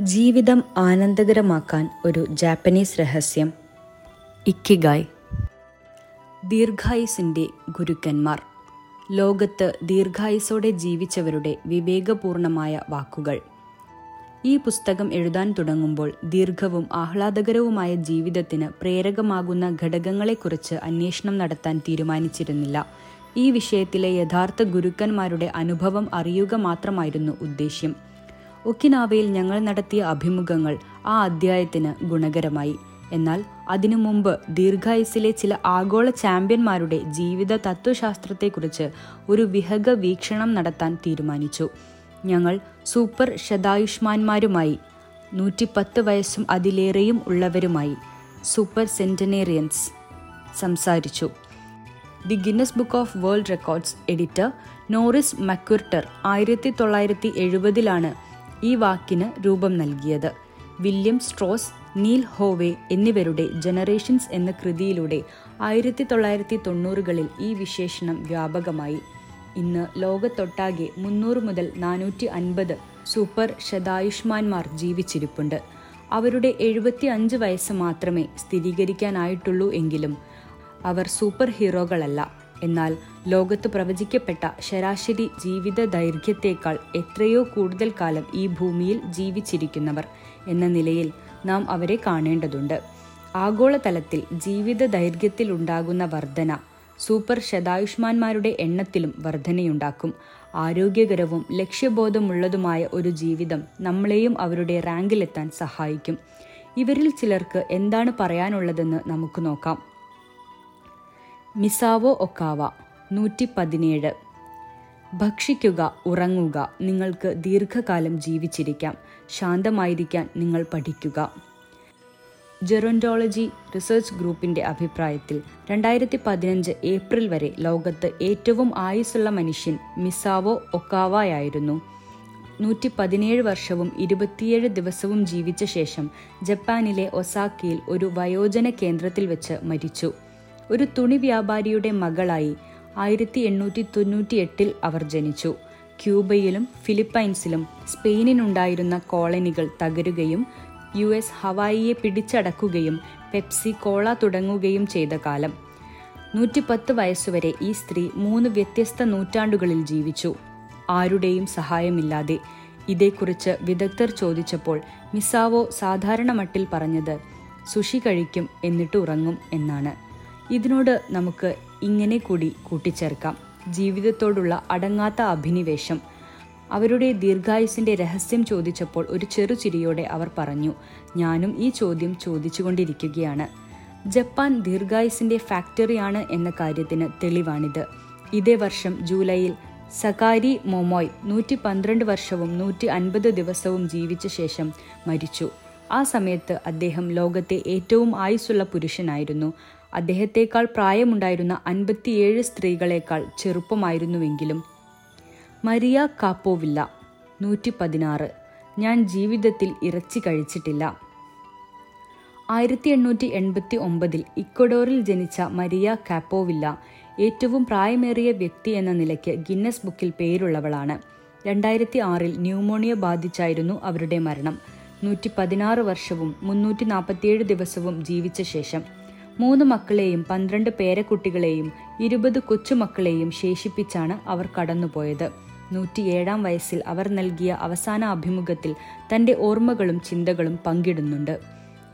ജീവിതം ആനന്ദകരമാക്കാൻ ഒരു ജാപ്പനീസ് രഹസ്യം. ഇക്കിഗായ്. ദീർഘായുസിന്റെ ഗുരുക്കന്മാർ. ലോകത്ത് ദീർഘായുസോടെ ജീവിച്ചവരുടെ വിവേകപൂർണമായ വാക്കുകൾ. ഈ പുസ്തകം എഴുതാൻ തുടങ്ങുമ്പോൾ ദീർഘവും ആഹ്ലാദകരവുമായ ജീവിതത്തിന് പ്രേരകമാകുന്ന ഘടകങ്ങളെക്കുറിച്ച് അന്വേഷണം നടത്താൻ തീരുമാനിച്ചിരുന്നില്ല. ഈ വിഷയത്തിലെ യഥാർത്ഥ ഗുരുക്കന്മാരുടെ അനുഭവം അറിയുക മാത്രമായിരുന്നു ഉദ്ദേശ്യം. ഒക്കിനാവയിൽ ഞങ്ങൾ നടത്തിയ അഭിമുഖങ്ങൾ ആ അധ്യായത്തിന് ഗുണകരമായി. എന്നാൽ അതിനു മുമ്പ് ദീർഘായുസിലെ ചില ആഗോള ചാമ്പ്യന്മാരുടെ ജീവിത തത്വശാസ്ത്രത്തെക്കുറിച്ച് ഒരു വിഹഗ വീക്ഷണം നടത്താൻ തീരുമാനിച്ചു. ഞങ്ങൾ സൂപ്പർ ശതായുഷ്മാന്മാരുമായി നൂറ്റിപ്പത്ത് വയസ്സും അതിലേറെയും ഉള്ളവരുമായി സൂപ്പർ സെന്റനേറിയൻസ് സംസാരിച്ചു. The Guinness Book of World Records editor Norris McWhirter ആയിരത്തി തൊള്ളായിരത്തി എഴുപതിലാണ് ഈ വാക്കിന് രൂപം നൽകിയത്. വില്യം സ്ട്രോസ് നീൽ ഹോവേ എന്നിവരുടെ ജനറേഷൻസ് എന്ന കൃതിയിലൂടെ ആയിരത്തി തൊള്ളായിരത്തി തൊണ്ണൂറുകളിൽ ഈ വിശേഷണം വ്യാപകമായി. ഇന്ന് ലോകത്തൊട്ടാകെ മുന്നൂറ് മുതൽ നാനൂറ്റി അൻപത് സൂപ്പർ ശതായുഷ്മാന്മാർ ജീവിച്ചിരിപ്പുണ്ട്. അവരുടെ എഴുപത്തി അഞ്ച് വയസ്സ് മാത്രമേ സ്ഥിരീകരിക്കാനായിട്ടുള്ളൂ എങ്കിലും അവർ സൂപ്പർ ഹീറോകളല്ല. എന്നാൽ ലോകത്ത് പ്രവചിക്കപ്പെട്ട ശരാശരി ജീവിത ദൈർഘ്യത്തേക്കാൾ എത്രയോ കൂടുതൽ കാലം ഈ ഭൂമിയിൽ ജീവിച്ചിരിക്കുന്നവർ എന്ന നിലയിൽ നാം അവരെ കാണേണ്ടതുണ്ട്. ആഗോളതലത്തിൽ ജീവിത ദൈർഘ്യത്തിൽ ഉണ്ടാകുന്ന വർധന സൂപ്പർ ശതായുഷ്മാന്മാരുടെ എണ്ണത്തിലും വർധനയുണ്ടാക്കും. ആരോഗ്യകരവും ലക്ഷ്യബോധമുള്ളതുമായ ഒരു ജീവിതം നമ്മളെയും അവരുടെ റാങ്കിലെത്താൻ സഹായിക്കും. ഇവരിൽ ചിലർക്ക് എന്താണ് പറയാനുള്ളതെന്ന് നമുക്ക് നോക്കാം. മിസാവോ ഒക്കാവ നൂറ്റി പതിനേഴ് ഭക്ഷിക്കുക ഉറങ്ങുക നിങ്ങൾക്ക് ദീർഘകാലം ജീവിച്ചിരിക്കാം ശാന്തമായിരിക്കാൻ നിങ്ങൾ പഠിക്കുക. ജെറോണ്ടോളജി റിസർച്ച് ഗ്രൂപ്പിന്റെ അഭിപ്രായത്തിൽ രണ്ടായിരത്തി പതിനഞ്ച് ഏപ്രിൽ വരെ ലോകത്ത് ഏറ്റവും ആയുസ്സുള്ള മനുഷ്യൻ മിസാവോ ഒക്കാവയായിരുന്നു. നൂറ്റി പതിനേഴ് വർഷവും ഇരുപത്തിയേഴ് ദിവസവും ജീവിച്ച ശേഷം ജപ്പാനിലെ ഒസാക്കയിൽ ഒരു വയോജന കേന്ദ്രത്തിൽ വെച്ച് മരിച്ചു. ഒരു തുണി വ്യാപാരിയുടെ മകളായി ആയിരത്തി എണ്ണൂറ്റി തൊണ്ണൂറ്റി എട്ടിൽ അവർ ജനിച്ചു. ക്യൂബയിലും ഫിലിപ്പൈൻസിലും സ്പെയിനിനുണ്ടായിരുന്ന കോളനികൾ തകരുകയും യു എസ് ഹവായിയെ പിടിച്ചടക്കുകയും പെപ്സി കോള തുടങ്ങുകയും ചെയ്ത കാലം. നൂറ്റിപ്പത്ത് വയസ്സുവരെ ഈ സ്ത്രീ മൂന്ന് വ്യത്യസ്ത നൂറ്റാണ്ടുകളിൽ ജീവിച്ചു. ആരുടെയും സഹായമില്ലാതെ ഇതേക്കുറിച്ച് വിദഗ്ധർ ചോദിച്ചപ്പോൾ മിസാവോ സാധാരണ മട്ടിൽ പറഞ്ഞത് സുഷി കഴിക്കും എന്നിട്ട് ഉറങ്ങും എന്നാണ്. ഇതിനോട് നമുക്ക് ഇങ്ങനെ കൂടി കൂട്ടിച്ചേർക്കാം. ജീവിതത്തോടുള്ള അടങ്ങാത്ത അഭിനിവേശം. അവരുടെ ദീർഘായുസിന്റെ രഹസ്യം ചോദിച്ചപ്പോൾ ഒരു ചെറു ചെറുചിരിയോടെ അവർ പറഞ്ഞു ഞാനും ഈ ചോദ്യം ചോദിച്ചുകൊണ്ടിരിക്കുകയാണ്. ജപ്പാൻ ദീർഘായുസിന്റെ ഫാക്ടറിയാണ് എന്ന കാര്യത്തിന് തെളിവാണിത്. ഇതേ വർഷം ജൂലൈയിൽ സകാരി മൊമോയ് നൂറ്റി പന്ത്രണ്ട് വർഷവും നൂറ്റി അൻപത് ദിവസവും ജീവിച്ച ശേഷം മരിച്ചു. ആ സമയത്ത് അദ്ദേഹം ലോകത്തെ ഏറ്റവും ആയുസ്സുള്ള പുരുഷനായിരുന്നു. അദ്ദേഹത്തെക്കാൾ പ്രായമുണ്ടായിരുന്ന അൻപത്തിയേഴ് സ്ത്രീകളെക്കാൾ ചെറുപ്പമായിരുന്നുവെങ്കിലും. മരിയ കാപ്പോവില്ല നൂറ്റി പതിനാറ് ഞാൻ ജീവിതത്തിൽ ഇറച്ചി കഴിച്ചിട്ടില്ല. ആയിരത്തി എണ്ണൂറ്റി എൺപത്തി ഒമ്പതിൽ ഇക്വഡോറിൽ ജനിച്ച മരിയ കാപ്പോവില്ല ഏറ്റവും പ്രായമേറിയ വ്യക്തി എന്ന നിലയ്ക്ക് ഗിന്നസ് ബുക്കിൽ പേരുള്ളവളാണ്. രണ്ടായിരത്തി ആറിൽ ന്യൂമോണിയ ബാധിച്ചായിരുന്നു അവരുടെ മരണം. നൂറ്റി പതിനാറ് വർഷവും മുന്നൂറ്റി നാൽപ്പത്തിയേഴ് ദിവസവും ജീവിച്ച ശേഷം മൂന്ന് മക്കളെയും പന്ത്രണ്ട് പേരക്കുട്ടികളെയും ഇരുപത് കൊച്ചുമക്കളെയും ശേഷിപ്പിച്ചാണ് അവർ കടന്നുപോയത്. നൂറ്റിയേഴാം വയസ്സിൽ അവർ നൽകിയ അവസാന അഭിമുഖത്തിൽ തന്റെ ഓർമ്മകളും ചിന്തകളും പങ്കിടുന്നുണ്ട്.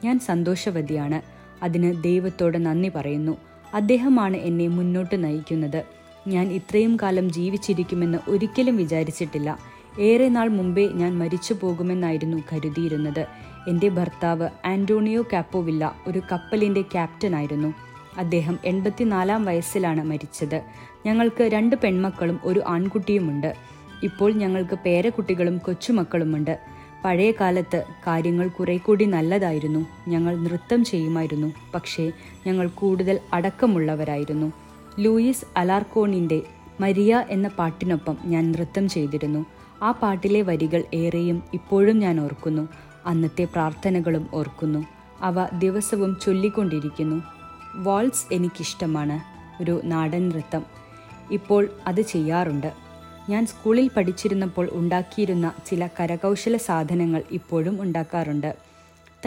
ഞാൻ സന്തോഷവതിയാണ്. അതിന് ദൈവത്തോട് നന്ദി പറയുന്നു. അദ്ദേഹമാണ് എന്നെ മുന്നോട്ട് നയിക്കുന്നത്. ഞാൻ ഇത്രയും കാലം ജീവിച്ചിരിക്കുമെന്ന് ഒരിക്കലും വിചാരിച്ചിട്ടില്ല. ഏറെ നാൾ മുമ്പേ ഞാൻ മരിച്ചു പോകുമെന്നായിരുന്നു കരുതിയിരുന്നത്. എന്റെ ഭർത്താവ് ആന്റോണിയോ കാപ്പോവില്ല ഒരു കപ്പലിന്റെ ക്യാപ്റ്റനായിരുന്നു അദ്ദേഹം എൺപത്തിനാലാം വയസ്സിലാണ് മരിച്ചത്. ഞങ്ങൾക്ക് രണ്ട് പെൺമക്കളും ഒരു ആൺകുട്ടിയുമുണ്ട്. ഇപ്പോൾ ഞങ്ങൾക്ക് പേരക്കുട്ടികളും കൊച്ചുമക്കളുമുണ്ട്. പഴയ കാലത്ത് കാര്യങ്ങൾ കുറെ കൂടി നല്ലതായിരുന്നു. ഞങ്ങൾ നൃത്തം ചെയ്യുമായിരുന്നു. പക്ഷേ ഞങ്ങൾ കൂടുതൽ അടക്കമുള്ളവരായിരുന്നു. ലൂയിസ് അലാർക്കോണിന്റെ മരിയ എന്ന പാട്ടിനൊപ്പം ഞാൻ നൃത്തം ചെയ്തിരുന്നു. ആ പാട്ടിലെ വരികൾ ഏറെയും ഇപ്പോഴും ഞാൻ ഓർക്കുന്നു. അന്നത്തെ പ്രാർത്ഥനകളും ഓർക്കുന്നു. അവ ദിവസവും ചൊല്ലിക്കൊണ്ടിരിക്കുന്നു. വാൾസ് എനിക്കിഷ്ടമാണ്. ഒരു നാടൻ നൃത്തം. ഇപ്പോൾ അത് ചെയ്യാറുണ്ട്. ഞാൻ സ്കൂളിൽ പഠിച്ചിരുന്നപ്പോൾ ഉണ്ടാക്കിയിരുന്ന ചില കരകൗശല സാധനങ്ങൾ ഇപ്പോഴും ഉണ്ടാക്കാറുണ്ട്.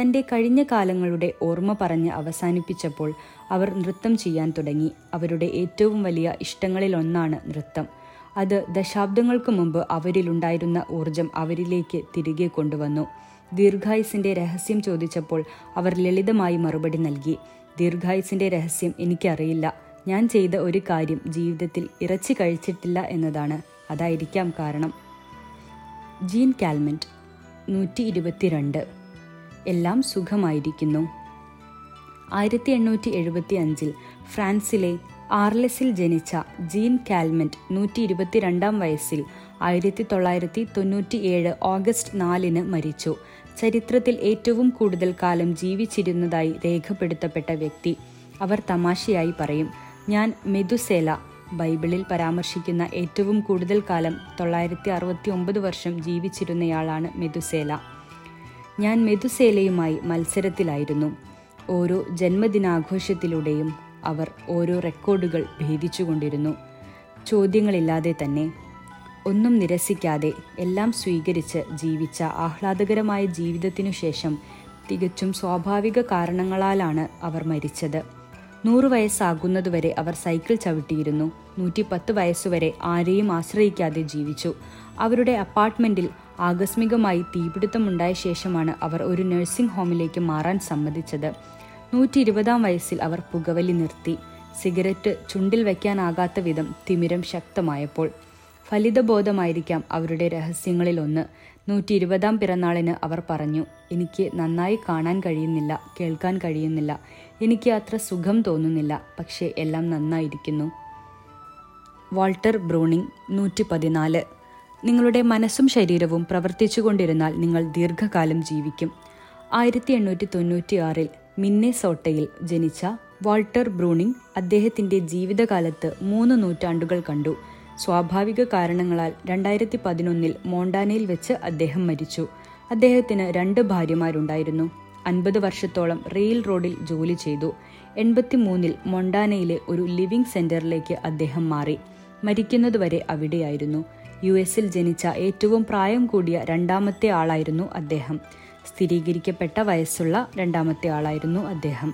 തന്റെ കഴിഞ്ഞ കാലങ്ങളുടെ ഓർമ്മ പറഞ്ഞ് അവസാനിപ്പിച്ചപ്പോൾ അവർ നൃത്തം ചെയ്യാൻ തുടങ്ങി. അവരുടെ ഏറ്റവും വലിയ ഇഷ്ടങ്ങളിലൊന്നാണ് നൃത്തം. അത് ദശാബ്ദങ്ങൾക്ക് മുമ്പ് അവരിലുണ്ടായിരുന്ന ഊർജം അവരിലേക്ക് തിരികെ കൊണ്ടുവന്നു. ദീർഘായുസിന്റെ രഹസ്യം ചോദിച്ചപ്പോൾ അവർ ലളിതമായി മറുപടി നൽകി. ദീർഘായുസിന്റെ രഹസ്യം എനിക്കറിയില്ല. ഞാൻ ചെയ്ത ഒരു കാര്യം ജീവിതത്തിൽ ഇറച്ചി കഴിച്ചിട്ടില്ല എന്നതാണ്. അതായിരിക്കാം കാരണം. ജീൻ കാൽമെന്റ് നൂറ്റി ഇരുപത്തിരണ്ട് എല്ലാം സുഖമായിരിക്കുന്നു. ആയിരത്തി എണ്ണൂറ്റി എഴുപത്തി അഞ്ചിൽ ഫ്രാൻസിലെ ആർലെസിൽ ജനിച്ച ജീൻ കാൽമെന്റ് നൂറ്റി ഇരുപത്തിരണ്ടാം വയസ്സിൽ ആയിരത്തി തൊള്ളായിരത്തി തൊണ്ണൂറ്റി ഏഴ് ഓഗസ്റ്റ് നാലിന് മരിച്ചു. ചരിത്രത്തിൽ ഏറ്റവും കൂടുതൽ കാലം ജീവിച്ചിരുന്നതായി രേഖപ്പെടുത്തപ്പെട്ട വ്യക്തി അവർ തമാശയായി പറയും. ഞാൻ മെതുസേല ബൈബിളിൽ പരാമർശിക്കുന്ന ഏറ്റവും കൂടുതൽ കാലം തൊള്ളായിരത്തി അറുപത്തി ഒമ്പത് വർഷം ജീവിച്ചിരുന്നയാളാണ് മെതുസേല. ഞാൻ മെതുസേലയുമായി മത്സരത്തിലായിരുന്നു. ഓരോ ജന്മദിനാഘോഷത്തിലൂടെയും അവർ ഓരോ റെക്കോർഡുകൾ ഭേദിച്ചുകൊണ്ടിരുന്നു. ചോദ്യങ്ങളില്ലാതെ തന്നെ ഒന്നും നിരസിക്കാതെ എല്ലാം സ്വീകരിച്ച് ജീവിച്ച ആഹ്ലാദകരമായ ജീവിതത്തിനു ശേഷം തികച്ചും സ്വാഭാവിക കാരണങ്ങളാലാണ് അവർ മരിച്ചത്. നൂറു വയസ്സാകുന്നതുവരെ അവർ സൈക്കിൾ ചവിട്ടിയിരുന്നു. നൂറ്റി പത്ത് വയസ്സുവരെ ആരെയും ആശ്രയിക്കാതെ ജീവിച്ചു. അവരുടെ അപ്പാർട്ട്മെന്റിൽ ആകസ്മികമായി തീപിടുത്തമുണ്ടായ ശേഷമാണ് അവർ ഒരു നഴ്സിംഗ് ഹോമിലേക്ക് മാറാൻ സമ്മതിച്ചത്. നൂറ്റി ഇരുപതാം വയസ്സിൽ അവർ പുകവലി നിർത്തി. സിഗരറ്റ് ചുണ്ടിൽ വയ്ക്കാനാകാത്ത വിധം തിമിരം ശക്തമായപ്പോൾ ഫലിതബോധമായിരിക്കാം അവരുടെ രഹസ്യങ്ങളിലൊന്ന്. നൂറ്റി ഇരുപതാം പിറന്നാളിന് അവർ പറഞ്ഞു എനിക്ക് നന്നായി കാണാൻ കഴിയുന്നില്ല കേൾക്കാൻ കഴിയുന്നില്ല. എനിക്ക് അത്ര സുഖം തോന്നുന്നില്ല പക്ഷേ എല്ലാം നന്നായിരിക്കുന്നു. വാൾട്ടർ ബ്രൂണിംഗ് നൂറ്റി പതിനാല് നിങ്ങളുടെ മനസ്സും ശരീരവും പ്രവർത്തിച്ചുകൊണ്ടിരുന്നാൽ നിങ്ങൾ ദീർഘകാലം ജീവിക്കും. ആയിരത്തി എണ്ണൂറ്റി തൊണ്ണൂറ്റി ആറിൽ മിന്നെസോട്ടയിൽ ജനിച്ച വാൾട്ടർ ബ്രൂണിംഗ് അദ്ദേഹത്തിന്റെ ജീവിതകാലത്ത് മൂന്ന് നൂറ്റാണ്ടുകൾ കണ്ടു. സ്വാഭാവിക കാരണങ്ങളാൽ രണ്ടായിരത്തി പതിനൊന്നിൽ മോണ്ടാനയിൽ വെച്ച് അദ്ദേഹം മരിച്ചു. അദ്ദേഹത്തിന് രണ്ട് ഭാര്യമാരുണ്ടായിരുന്നു. അൻപത് വർഷത്തോളം റെയിൽ റോഡിൽ ജോലി ചെയ്തു. എൺപത്തിമൂന്നിൽ മൊണ്ടാനയിലെ ഒരു ലിവിംഗ് സെന്ററിലേക്ക് അദ്ദേഹം മാറി. മരിക്കുന്നതുവരെ അവിടെയായിരുന്നു. യു എസിൽ ജനിച്ച ഏറ്റവും പ്രായം കൂടിയ രണ്ടാമത്തെ ആളായിരുന്നു അദ്ദേഹം. സ്ഥിരീകരിക്കപ്പെട്ട വയസ്സുള്ള രണ്ടാമത്തെ ആളായിരുന്നു അദ്ദേഹം.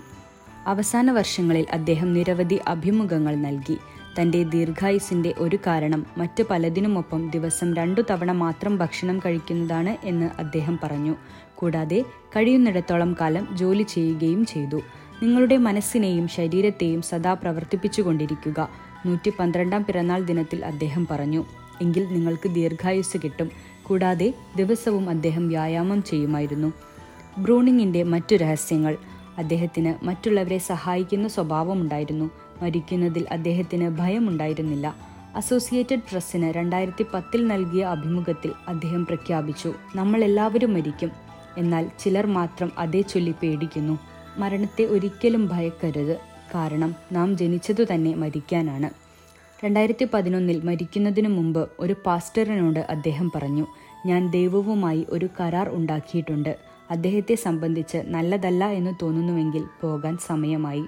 അവസാന വർഷങ്ങളിൽ അദ്ദേഹം നിരവധി അഭിമുഖങ്ങൾ നൽകി. തന്റെ ദീർഘായുസിന്റെ ഒരു കാരണം മറ്റു പലതിനുമൊപ്പം ദിവസം രണ്ടു തവണ മാത്രം ഭക്ഷണം കഴിക്കുന്നതാണ് എന്ന് അദ്ദേഹം പറഞ്ഞു. കൂടാതെ കഴിയുന്നിടത്തോളം കാലം ജോലി ചെയ്യുകയും ചെയ്തു. നിങ്ങളുടെ മനസ്സിനെയും ശരീരത്തെയും സദാ പ്രവർത്തിപ്പിച്ചുകൊണ്ടിരിക്കുക നൂറ്റി പന്ത്രണ്ടാം പിറന്നാൾ ദിനത്തിൽ അദ്ദേഹം പറഞ്ഞു. എങ്കിൽ നിങ്ങൾക്ക് ദീർഘായുസ് കിട്ടും. കൂടാതെ ദിവസവും അദ്ദേഹം വ്യായാമം ചെയ്യുമായിരുന്നു. ബ്രൂണിങ്ങിന്റെ മറ്റു രഹസ്യങ്ങൾ. അദ്ദേഹത്തിന് മറ്റുള്ളവരെ സഹായിക്കുന്ന സ്വഭാവമുണ്ടായിരുന്നു. മരിക്കുന്നതിൽ അദ്ദേഹത്തിന് ഭയമുണ്ടായിരുന്നില്ല. അസോസിയേറ്റഡ് പ്രസ്സിന് രണ്ടായിരത്തി പത്തിൽ നൽകിയ അഭിമുഖത്തിൽ അദ്ദേഹം പ്രഖ്യാപിച്ചു നമ്മൾ എല്ലാവരും മരിക്കും. എന്നാൽ ചിലർ മാത്രം അതേ ചൊല്ലി പേടിക്കുന്നു. മരണത്തെ ഒരിക്കലും ഭയക്കരുത്. കാരണം നാം ജനിച്ചതു തന്നെ മരിക്കാനാണ് രണ്ടായിരത്തി പതിനൊന്നിൽ മരിക്കുന്നതിനു മുമ്പ് ഒരു പാസ്റ്ററിനോട് അദ്ദേഹം പറഞ്ഞു ഞാൻ ദൈവവുമായി ഒരു കരാർ ഉണ്ടാക്കിയിട്ടുണ്ട്. അദ്ദേഹത്തെ സംബന്ധിച്ച് നല്ലതല്ല എന്ന് തോന്നുന്നുവെങ്കിൽ പോകാൻ സമയമായി.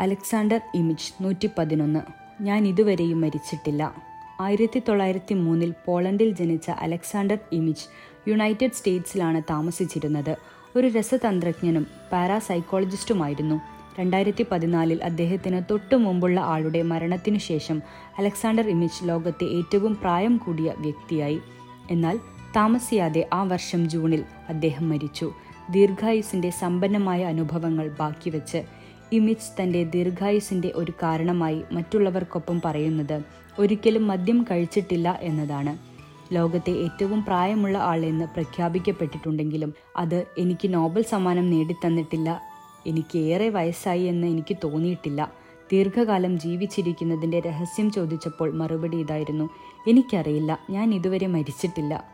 അലക്സാണ്ടർ ഇമിച്ച് നൂറ്റി പതിനൊന്ന് ഞാൻ ഇതുവരെയും മരിച്ചിട്ടില്ല. ആയിരത്തി തൊള്ളായിരത്തി മൂന്നിൽ പോളണ്ടിൽ ജനിച്ച അലക്സാണ്ടർ ഇമിച്ച് യുണൈറ്റഡ് സ്റ്റേറ്റ്സിലാണ് താമസിച്ചിരുന്നത്. ഒരു രസതന്ത്രജ്ഞനും പാരാസൈക്കോളജിസ്റ്റുമായിരുന്നു. രണ്ടായിരത്തി പതിനാലിൽ അദ്ദേഹത്തിന് തൊട്ടു മുമ്പുള്ള ആളുടെ മരണത്തിനു ശേഷം അലക്സാണ്ടർ ഇമിച്ച് ലോകത്തെ ഏറ്റവും പ്രായം കൂടിയ വ്യക്തിയായി. എന്നാൽ താമസിയാതെ ആ വർഷം ജൂണിൽ അദ്ദേഹം മരിച്ചു. ദീർഘായുസിന്റെ സമ്പന്നമായ അനുഭവങ്ങൾ ബാക്കി വെച്ച് ഇമിജ് തന്റെ ദീർഘായുസിന്റെ ഒരു കാരണമായി മറ്റുള്ളവർക്കൊപ്പം പറയുന്നത് ഒരിക്കലും മദ്യം കഴിച്ചിട്ടില്ല എന്നതാണ്. ലോകത്തെ ഏറ്റവും പ്രായമുള്ള ആൾ എന്ന് പ്രഖ്യാപിക്കപ്പെട്ടിട്ടുണ്ടെങ്കിലും അത് എനിക്ക് നോബൽ സമ്മാനം നേടിത്തന്നിട്ടില്ല എനിക്ക് ഏറെ വയസ്സായി എന്ന് എനിക്ക് തോന്നിയിട്ടില്ല. ദീർഘകാലം ജീവിച്ചിരിക്കുന്നതിന്റെ രഹസ്യം ചോദിച്ചപ്പോൾ മറുപടി ഇതായിരുന്നു എനിക്കറിയില്ല ഞാൻ ഇതുവരെ മരിച്ചിട്ടില്ല.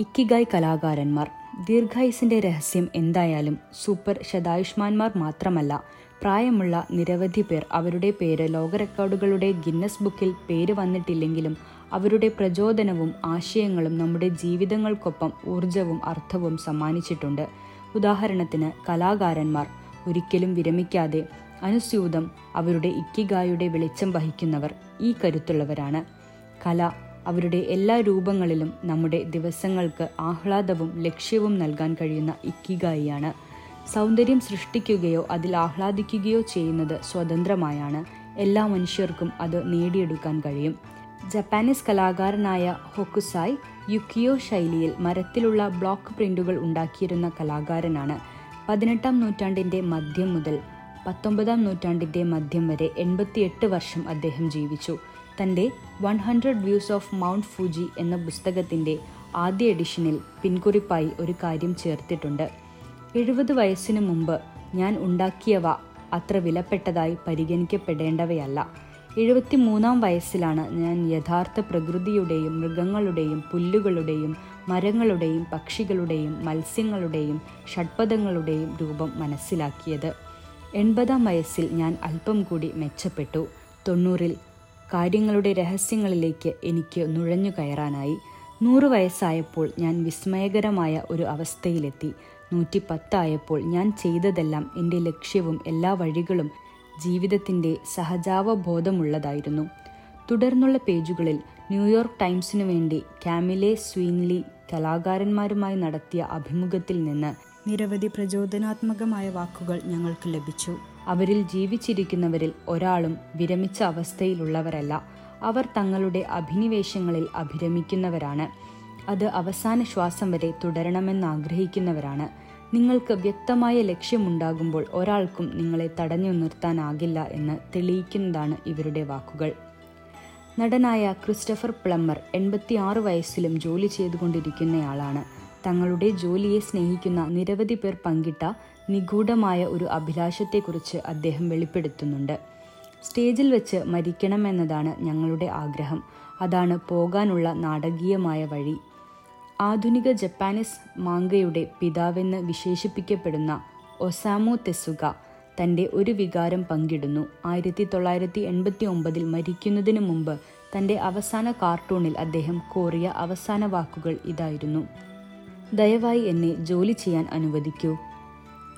ഇക്കിഗായ് കലാകാരന്മാർ. ദീർഘായുസിന്റെ രഹസ്യം എന്തായാലും സൂപ്പർ ശതായുഷ്മാന്മാർ മാത്രമല്ല പ്രായമുള്ള നിരവധി പേർ അവരുടെ പേര് ലോക റെക്കോർഡുകളുടെ ഗിന്നസ് ബുക്കിൽ പേര് വന്നിട്ടില്ലെങ്കിലും അവരുടെ പ്രചോദനവും ആശയങ്ങളും നമ്മുടെ ജീവിതങ്ങൾക്കൊപ്പം ഊർജവും അർത്ഥവും സമ്മാനിച്ചിട്ടുണ്ട്. ഉദാഹരണത്തിന് കലാകാരന്മാർ ഒരിക്കലും വിരമിക്കാതെ അനുസ്യൂതം അവരുടെ ഇക്കിഗായുടെ വെളിച്ചം വഹിക്കുന്നവർ ഈ കരുത്തുള്ളവരാണ്. കല അവരുടെ എല്ലാ രൂപങ്ങളിലും നമ്മുടെ ദിവസങ്ങൾക്ക് ആഹ്ലാദവും ലക്ഷ്യവും നൽകാൻ കഴിയുന്ന ഇക്കിഗായിയാണ്. സൗന്ദര്യം സൃഷ്ടിക്കുകയോ അതിൽ ആഹ്ലാദിക്കുകയോ ചെയ്യുന്നത് സ്വതന്ത്രമായാണ്. എല്ലാ മനുഷ്യർക്കും അത് നേടിയെടുക്കാൻ കഴിയും. ജപ്പാനീസ് കലാകാരനായ ഹൊക്കുസായ് യുക്കിയോ ശൈലിയിൽ മരത്തിലുള്ള ബ്ലോക്ക് പ്രിന്റുകൾ ഉണ്ടാക്കിയിരുന്ന കലാകാരനാണ്. പതിനെട്ടാം നൂറ്റാണ്ടിന്റെ മധ്യം മുതൽ പത്തൊമ്പതാം നൂറ്റാണ്ടിന്റെ മധ്യം വരെ എൺപത്തിയെട്ട് വർഷം അദ്ദേഹം ജീവിച്ചു. തന്റെ one hundred views of Mount Fuji എന്ന പുസ്തകത്തിന്റെ ആദ്യ എഡിഷനിൽ പിൻകുറിപ്പായി ഒരു കാര്യം ചേർത്തിട്ടുണ്ട്. എഴുപത് വയസ്സിനു മുമ്പ് ഞാൻ ഉണ്ടാക്കിയവ അത്ര വിലപ്പെട്ടതായി പരിഗണിക്കപ്പെടേണ്ടവയല്ല. എഴുപത്തി മൂന്നാം വയസ്സിലാണ് ഞാൻ യഥാർത്ഥ പ്രകൃതിയുടെയും മൃഗങ്ങളുടെയും പുല്ലുകളുടെയും മരങ്ങളുടെയും പക്ഷികളുടെയും മത്സ്യങ്ങളുടെയും ഷഡ്പഥങ്ങളുടെയും രൂപം മനസ്സിലാക്കിയത്. എൺപതാം വയസ്സിൽ ഞാൻ അല്പം കൂടി മെച്ചപ്പെട്ടു. തൊണ്ണൂറിൽ കാര്യങ്ങളുടെ രഹസ്യങ്ങളിലേക്ക് എനിക്ക് നുഴഞ്ഞു കയറാനായി. നൂറ് വയസ്സായപ്പോൾ ഞാൻ വിസ്മയകരമായ ഒരു അവസ്ഥയിലെത്തി. നൂറ്റി പത്തായപ്പോൾ ഞാൻ ചെയ്തതെല്ലാം എന്റെ ലക്ഷ്യവും എല്ലാ വഴികളും ജീവിതത്തിന്റെ സഹജാവബോധമുള്ളതായിരുന്നു. തുടർന്നുള്ള പേജുകളിൽ ന്യൂയോർക്ക് ടൈംസിനു വേണ്ടി കാമിലെ സ്വീൻലി കലാകാരന്മാരുമായി നടത്തിയ അഭിമുഖത്തിൽ നിന്ന് നിരവധി പ്രചോദനാത്മകമായ വാക്കുകൾ ഞങ്ങൾക്ക് ലഭിച്ചു. അവരിൽ ജീവിച്ചിരിക്കുന്നവരിൽ ഒരാളും വിരമിച്ച അവസ്ഥയിലുള്ളവരല്ല. അവർ തങ്ങളുടെ അഭിനിവേശങ്ങളിൽ അഭിരമിക്കുന്നവരാണ്. അത് അവസാന ശ്വാസം വരെ തുടരണമെന്ന് ആഗ്രഹിക്കുന്നവരാണ്. നിങ്ങൾക്ക് വ്യക്തമായ ലക്ഷ്യമുണ്ടാകുമ്പോൾ ഒരാൾക്കും നിങ്ങളെ തടഞ്ഞു നിർത്താനാകില്ല എന്ന് തെളിയിക്കുന്നതാണ് ഇവരുടെ വാക്കുകൾ. നടനായ ക്രിസ്റ്റഫർ പ്ലമ്മർ എൺപത്തിയാറ് വയസ്സിലും ജോലി ചെയ്തുകൊണ്ടിരിക്കുന്നയാളാണ്. തങ്ങളുടെ ജോലിയെ സ്നേഹിക്കുന്ന നിരവധി പേർ പങ്കിട്ട നിഗൂഢമായ ഒരു അഭിലാഷത്തെക്കുറിച്ച് അദ്ദേഹം വെളിപ്പെടുത്തുന്നുണ്ട്. സ്റ്റേജിൽ വെച്ച് മരിക്കണമെന്നതാണ് ഞങ്ങളുടെ ആഗ്രഹം. അതാണ് പോകാനുള്ള നാടകീയമായ വഴി. ആധുനിക ജപ്പാനീസ് മാങ്കയുടെ പിതാവെന്ന് വിശേഷിപ്പിക്കപ്പെടുന്ന ഒസാമു തെസുക തന്റെ ഒരു വികാരം പങ്കിടുന്നു. ആയിരത്തി തൊള്ളായിരത്തി എൺപത്തി ഒമ്പതിൽ മരിക്കുന്നതിന് മുമ്പ് തന്റെ അവസാന കാർട്ടൂണിൽ അദ്ദേഹം കോറിയ അവസാന വാക്കുകൾ ഇതായിരുന്നു. ദയവായി എന്നെ ജോലി ചെയ്യാൻ അനുവദിക്കൂ.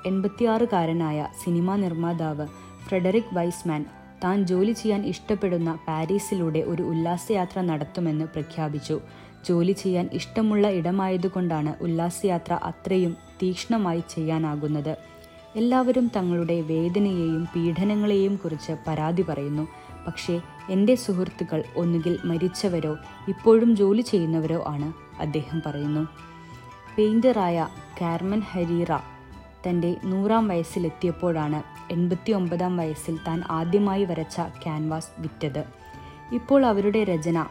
എൺപത്തിയാറുകാരനായ സിനിമാ നിർമ്മാതാവ് ഫ്രെഡറിക് വൈസ്മാൻ താൻ ജോലി ചെയ്യാൻ ഇഷ്ടപ്പെടുന്ന പാരീസിലൂടെ ഒരു ഉല്ലാസയാത്ര നടത്തുമെന്ന് പ്രഖ്യാപിച്ചു. ജോലി ചെയ്യാൻ ഇഷ്ടമുള്ള ഇടമായതുകൊണ്ടാണ് ഉല്ലാസയാത്ര അത്രയും തീക്ഷ്ണമായി ചെയ്യാനാകുന്നത്. എല്ലാവരും തങ്ങളുടെ വേദനയെയും പീഡനങ്ങളെയും കുറിച്ച് പരാതി പറയുന്നു. പക്ഷേ എന്റെ സുഹൃത്തുക്കൾ ഒന്നുകിൽ മരിച്ചവരോ ഇപ്പോഴും ജോലി ചെയ്യുന്നവരോ ആണ് അദ്ദേഹം പറയുന്നു. പെയിന്ററായ കാർമൻ ഹരീറ തന്റെ നൂറാം വയസ്സിലെത്തിയപ്പോഴാണ് എൺപത്തി ഒമ്പതാം വയസ്സിൽ താൻ ആദ്യമായി വരച്ച ക്യാൻവാസ് വിറ്റത്. ഇപ്പോൾ അവരുടെ രചന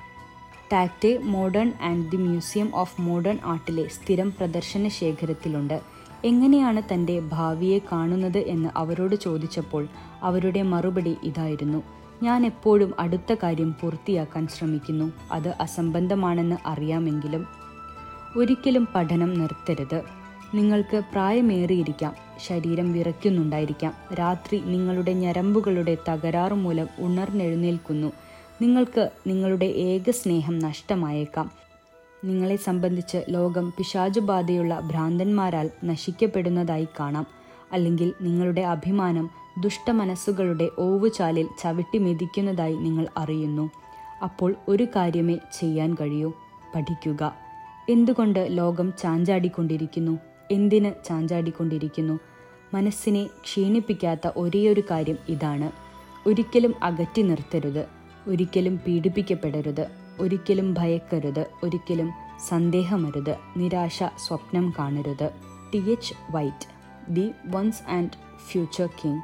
ടാക്ടെ Modern and the Museum of Modern ആർട്ടിലെ സ്ഥിരം പ്രദർശന ശേഖരത്തിലുണ്ട്. എങ്ങനെയാണ് തന്റെ ഭാവിയെ കാണുന്നത് എന്ന് അവരോട് ചോദിച്ചപ്പോൾ അവരുടെ മറുപടി ഇതായിരുന്നു. ഞാൻ എപ്പോഴും അടുത്ത കാര്യം പൂർത്തിയാക്കാൻ ശ്രമിക്കുന്നു. അത് അസംബന്ധമാണെന്ന് അറിയാമെങ്കിലും ഒരിക്കലും പഠനം നിർത്തരുത്. നിങ്ങൾക്ക് പ്രായമേറിയിരിക്കാം ശരീരം വിറയ്ക്കുന്നുണ്ടായിരിക്കാം. രാത്രി നിങ്ങളുടെ ഞരമ്പുകളുടെ തകരാറ് മൂലം ഉണർന്നെഴുന്നേൽക്കുന്നു. നിങ്ങൾക്ക് നിങ്ങളുടെ ഏക സ്നേഹം നഷ്ടമായേക്കാം. നിങ്ങളെ സംബന്ധിച്ച് ലോകം പിശാചുബാധയുള്ള ഭ്രാന്തന്മാരാൽ നശിക്കപ്പെടുന്നതായി കാണാം. അല്ലെങ്കിൽ നിങ്ങളുടെ അഭിമാനം ദുഷ്ടമനസ്സുകളുടെ ഓവുചാലിൽ ചവിട്ടി മെതിക്കുന്നതായി നിങ്ങൾ അറിയുന്നു. അപ്പോൾ ഒരു കാര്യമേ ചെയ്യാൻ കഴിയൂ. പഠിക്കുക. എന്തുകൊണ്ട് ലോകം ചാഞ്ചാടിക്കൊണ്ടിരിക്കുന്നു? എന്തിന് ചാഞ്ചാടിക്കൊണ്ടിരിക്കുന്നു? മനസ്സിനെ ക്ഷീണിപ്പിക്കാത്ത ഒരേയൊരു കാര്യം ഇതാണ്. ഒരിക്കലും അകറ്റി നിർത്തരുത്. ഒരിക്കലും പീഡിപ്പിക്കപ്പെടരുത്. ഒരിക്കലും ഭയക്കരുത്. ഒരിക്കലും സന്ദേഹമരുത്. നിരാശ സ്വപ്നം കാണരുത്. T H White the once and future king.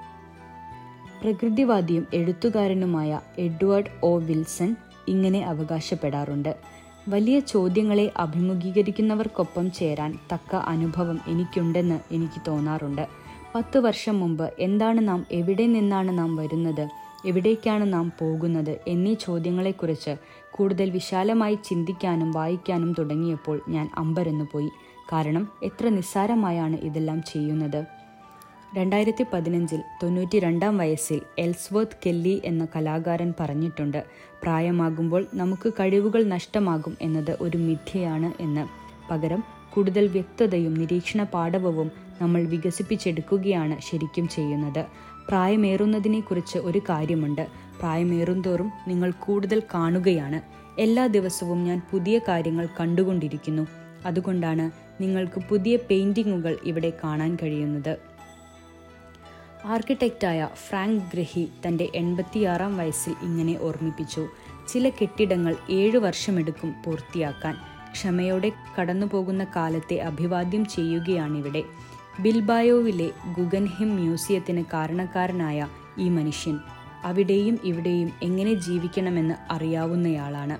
പ്രകൃതിവാദിയും എഴുത്തുകാരനുമായ എഡ്വേർഡ് ഒ വിൽസൺ ഇങ്ങനെ അവകാശപ്പെടാറുണ്ട്. വലിയ ചോദ്യങ്ങളെ അഭിമുഖീകരിക്കുന്നവർക്കൊപ്പം ചേരാൻ തക്ക അനുഭവം എനിക്കുണ്ടെന്ന് എനിക്ക് തോന്നാറുണ്ട്. പത്ത് വർഷം മുമ്പ് എന്താണ് നാം എവിടെ നിന്നാണ് നാം വരുന്നത് എവിടേക്കാണ് നാം പോകുന്നത് എന്നീ ചോദ്യങ്ങളെക്കുറിച്ച് കൂടുതൽ വിശാലമായി ചിന്തിക്കാനും വായിക്കാനും തുടങ്ങിയപ്പോൾ ഞാൻ അമ്പരന്നു പോയി കാരണം എത്ര നിസ്സാരമായാണ് ഇതെല്ലാം ചെയ്യുന്നത്. രണ്ടായിരത്തി പതിനഞ്ചിൽ തൊണ്ണൂറ്റി രണ്ടാം വയസ്സിൽ എൽസ്വർത്ത് കെല്ലി എന്ന കലാകാരൻ പറഞ്ഞിട്ടുണ്ട്. പ്രായമാകുമ്പോൾ നമുക്ക് കഴിവുകൾ നഷ്ടമാകും എന്നത് ഒരു മിഥ്യയാണ് എന്ന്. പകരം കൂടുതൽ വ്യക്തതയും നിരീക്ഷണ പാഠവവും നമ്മൾ വികസിപ്പിച്ചെടുക്കുകയാണ് ശരിക്കും ചെയ്യുന്നത്. പ്രായമേറുന്നതിനെക്കുറിച്ച് ഒരു കാര്യമുണ്ട്. പ്രായമേറുന്തോറും നിങ്ങൾ കൂടുതൽ കാണുകയാണ്. എല്ലാ ദിവസവും ഞാൻ പുതിയ കാര്യങ്ങൾ കണ്ടുകൊണ്ടിരിക്കുന്നു. അതുകൊണ്ടാണ് നിങ്ങൾക്ക് പുതിയ പെയിന്റിങ്ങുകൾ ഇവിടെ കാണാൻ കഴിയുന്നത്. ആർക്കിടെക്റ്റായ ഫ്രാങ്ക് ഗ്രഹി തന്റെ എൺപത്തിയാറാം വയസ്സിൽ ഇങ്ങനെ ഓർമ്മിപ്പിച്ചു. ചില കെട്ടിടങ്ങൾ ഏഴു വർഷമെടുക്കും പൂർത്തിയാക്കാൻ. ക്ഷമയോടെ കടന്നുപോകുന്ന കാലത്തെ അഭിവാദ്യം ചെയ്യുകയാണിവിടെ. ബിൽബായോവിലെ ഗുഗൻഹിം മ്യൂസിയത്തിന് കാരണക്കാരനായ ഈ മനുഷ്യൻ. അവിടെയും ഇവിടെയും എങ്ങനെ ജീവിക്കണമെന്ന് അറിയാവുന്നയാളാണ്.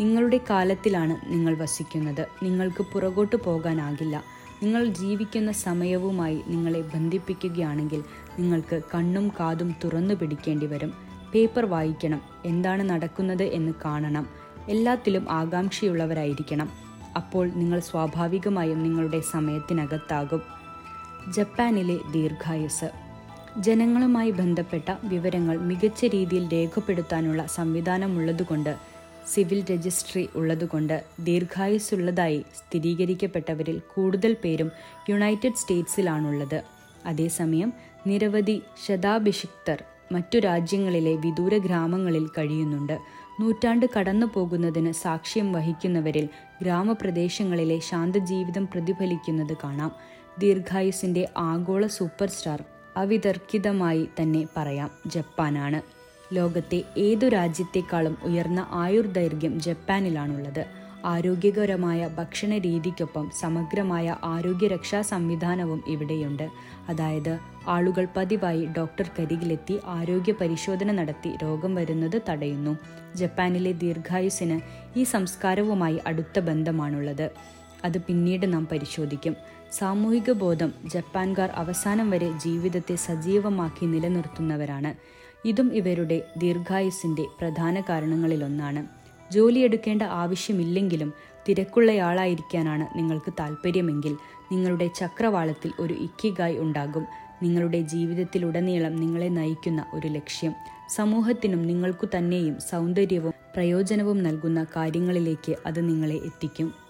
നിങ്ങളുടെ കാലത്തിലാണ് നിങ്ങൾ വസിക്കുന്നത്. നിങ്ങൾക്ക് പുറകോട്ട് പോകാനാകില്ല. നിങ്ങൾ ജീവിക്കുന്ന സമയവുമായി നിങ്ങളെ ബന്ധിപ്പിക്കുകയാണെങ്കിൽ നിങ്ങൾക്ക് കണ്ണും കാതും തുറന്നു പിടിക്കേണ്ടി വരും. പേപ്പർ വായിക്കണം. എന്താണ് നടക്കുന്നത് എന്ന് കാണണം. എല്ലാത്തിലും ആകാംക്ഷയുള്ളവരായിരിക്കണം. അപ്പോൾ നിങ്ങൾ സ്വാഭാവികമായും നിങ്ങളുടെ സമയത്തിനകത്താകും. ജപ്പാനിലെ ദീർഘായുസ്. ജനങ്ങളുമായി ബന്ധപ്പെട്ട വിവരങ്ങൾ മികച്ച രീതിയിൽ രേഖപ്പെടുത്താനുള്ള സംവിധാനമുള്ളതുകൊണ്ട് സിവിൽ രജിസ്ട്രി ഉള്ളതുകൊണ്ട് ദീർഘായുസ്സുള്ളതായി സ്ഥിരീകരിക്കപ്പെട്ടവരിൽ കൂടുതൽ പേരും യുണൈറ്റഡ് സ്റ്റേറ്റ്സിലാണുള്ളത്. അതേസമയം നിരവധി ശതാഭിഷിക്തർ മറ്റു രാജ്യങ്ങളിലെ വിദൂര ഗ്രാമങ്ങളിൽ കഴിയുന്നുണ്ട്. നൂറ്റാണ്ട് കടന്നു പോകുന്നതിന് സാക്ഷ്യം വഹിക്കുന്നവരിൽ ഗ്രാമപ്രദേശങ്ങളിലെ ശാന്തജീവിതം പ്രതിഫലിക്കുന്നത് കാണാം. ദീർഘായുസിന്റെ ആഗോള സൂപ്പർ സ്റ്റാർ അവിതർക്കിതമായി തന്നെ പറയാം ജപ്പാനാണ്. ലോകത്തെ ഏതു രാജ്യത്തെക്കാളും ഉയർന്ന ആയുർദൈർഘ്യം ജപ്പാനിലാണുള്ളത്. ആരോഗ്യകരമായ ഭക്ഷണ രീതിക്കൊപ്പം സമഗ്രമായ ആരോഗ്യരക്ഷാ സംവിധാനവും ഇവിടെയുണ്ട്. അതായത് ആളുകൾ പതിവായി ഡോക്ടർ കരികിലെത്തി ആരോഗ്യ പരിശോധന നടത്തി രോഗം വരുന്നത് തടയുന്നു. ജപ്പാനിലെ ദീർഘായുസിന് ഈ സംസ്കാരവുമായി അടുത്ത ബന്ധമാണുള്ളത്. അത് പിന്നീട് നാം പരിശോധിക്കും. സാമൂഹിക ബോധം ജപ്പാൻകാർ അവസാനം വരെ ജീവിതത്തെ സജീവമാക്കി നിലനിർത്തുന്നവരാണ്. ഇതും ഇവരുടെ ദീർഘായുസിന്റെ പ്രധാന കാരണങ്ങളിലൊന്നാണ്. ജോലിയെടുക്കേണ്ട ആവശ്യമില്ലെങ്കിലും തിരക്കുള്ളയാളായിരിക്കാനാണ് നിങ്ങൾക്ക് താല്പര്യമെങ്കിൽ നിങ്ങളുടെ ചക്രവാളത്തിൽ ഒരു ഇക്കിഗായ് ഉണ്ടാകും. നിങ്ങളുടെ ജീവിതത്തിലുടനീളം നിങ്ങളെ നയിക്കുന്ന ഒരു ലക്ഷ്യം. സമൂഹത്തിനും നിങ്ങൾക്കു തന്നെയും സൗന്ദര്യവും പ്രയോജനവും നൽകുന്ന കാര്യങ്ങളിലേക്ക് അത് നിങ്ങളെ എത്തിക്കും.